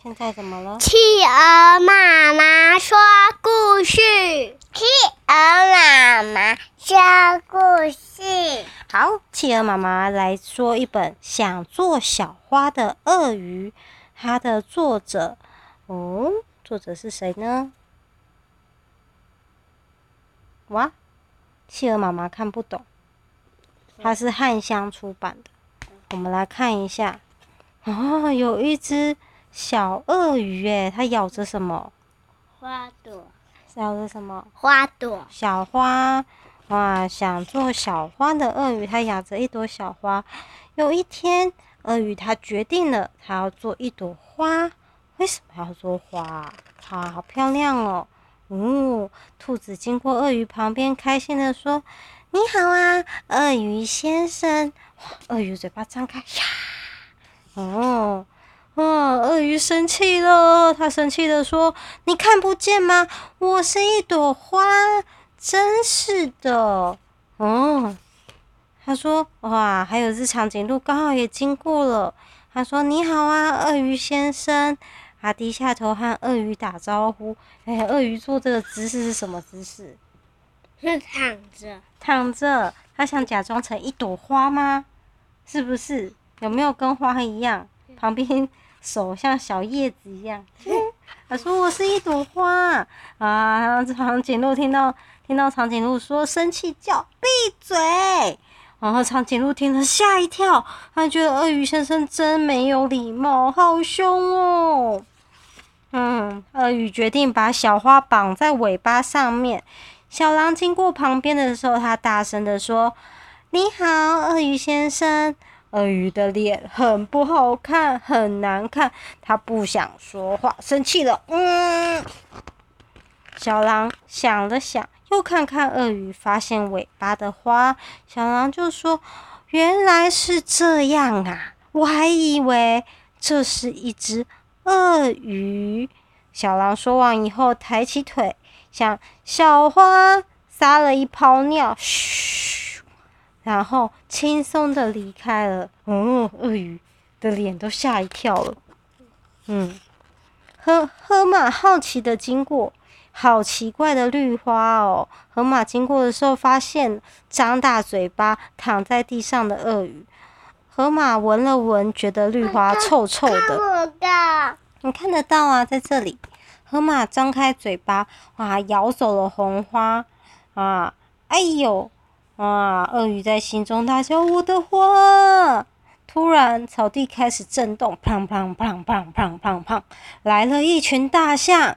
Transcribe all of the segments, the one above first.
现在怎么了？企鹅妈妈说故事。企鹅妈妈说故事。好，企鹅妈妈来说一本《想做小花的鳄鱼》，它的作者，哦，作者是谁呢？哇，企鹅妈妈看不懂，它是汉香出版的。我们来看一下，哦，有一只。小鳄鱼哎，它咬着什么？花朵。咬着什么？花朵。小花，哇！想做小花的鳄鱼，它咬着一朵小花。有一天，鳄鱼它决定了，它要做一朵花。为什么要做花？啊，好漂亮哦！哦，兔子经过鳄鱼旁边，开心的说：“你好啊，鳄鱼先生。”鳄鱼嘴巴张开，呀，哦。啊！鳄鱼生气了，他生气的说：“你看不见吗？我是一朵花，真是的。”哦，他说：“哇，还有只长颈鹿刚好也经过了。”他说：“你好啊，鳄鱼先生。”他低下头和鳄鱼打招呼。哎，鳄鱼做这个姿势是什么姿势？是躺着。躺着。他想假装成一朵花吗？是不是？有没有跟花一样？旁边。手像小叶子一样，他说：“我是一朵花啊！”长颈鹿听到听到长颈鹿说，生气叫闭嘴。然后长颈鹿听了吓一跳，他觉得鳄鱼先生真没有礼貌，好凶哦。嗯，鳄鱼决定把小花绑在尾巴上面。小狼经过旁边的时候，他大声的说：“你好，鳄鱼先生。”鳄鱼的脸很不好看，很难看。他不想说话，生气了。嗯，小狼想了想，又看看鳄鱼，发现尾巴的花。小狼就说：“原来是这样啊！我还以为这是一只鳄鱼。”小狼说完以后，抬起腿向小花撒了一泡尿。嘘。然后轻松的离开了。嗯，鳄鱼的脸都吓一跳了。嗯，河河马好奇的经过，好奇怪的绿花哦。河马经过的时候，发现张大嘴巴躺在地上的鳄鱼。河马闻了闻，觉得绿花臭臭的。你看得到啊，在这里。河马张开嘴巴，哇，咬走了红花。啊，哎呦！哇！鳄鱼在心中大叫：“我的花！”突然，草地开始震动，砰砰砰砰砰砰砰，来了一群大象，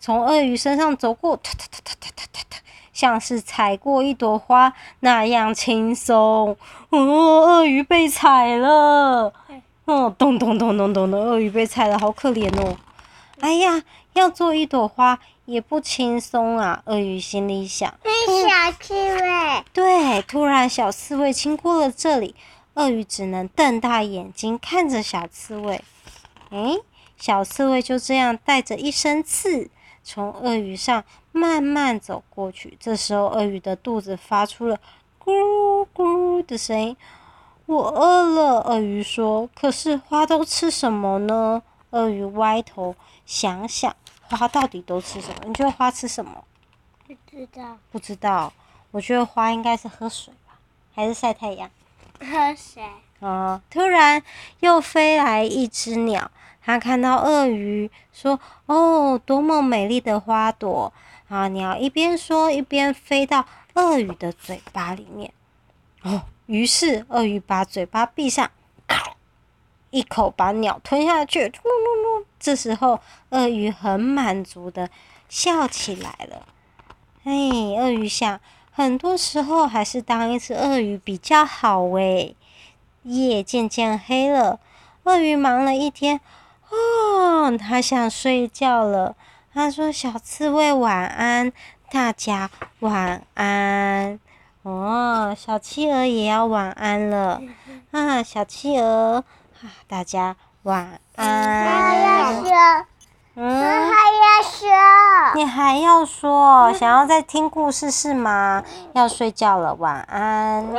从鳄鱼身上走过，哒哒哒哒哒哒哒，像是踩过一朵花那样轻松。哦，鳄鱼被踩了！哦，咚咚咚咚咚的，鳄鱼被踩了，好可怜哦！哎呀，要做一朵花也不轻松啊！鳄鱼心里想。你小气嘞。对，突然小刺猬经过了这里，鳄鱼只能瞪大眼睛看着小刺猬。诶，小刺猬就这样带着一身刺，从鳄鱼上慢慢走过去。这时候，鳄鱼的肚子发出了咕咕的声音。我饿了，鳄鱼说。可是花都吃什么呢？鳄鱼歪头想想。花到底都吃什么？你觉得花吃什么？不知道。不知道。我觉得花应该是喝水吧，还是晒太阳？喝水。哦，突然又飞来一只鸟，它看到鳄鱼，说：“哦，多么美丽的花朵！”啊，鸟一边说一边飞到鳄鱼的嘴巴里面。哦，于是鳄鱼把嘴巴闭上，一口把鸟吞下去。这时候，鳄鱼很满足的笑起来了。哎，鳄鱼想，很多时候还是当一只鳄鱼比较好诶。夜渐渐黑了，鳄鱼忙了一天，哦，它想睡觉了。它说：“小刺猬晚安，大家晚安。”哦，小企鹅也要晚安了。啊，小企鹅，啊，大家。晚安。还要说，嗯，还要说，你还要说，想要再听故事是吗？要睡觉了，晚安。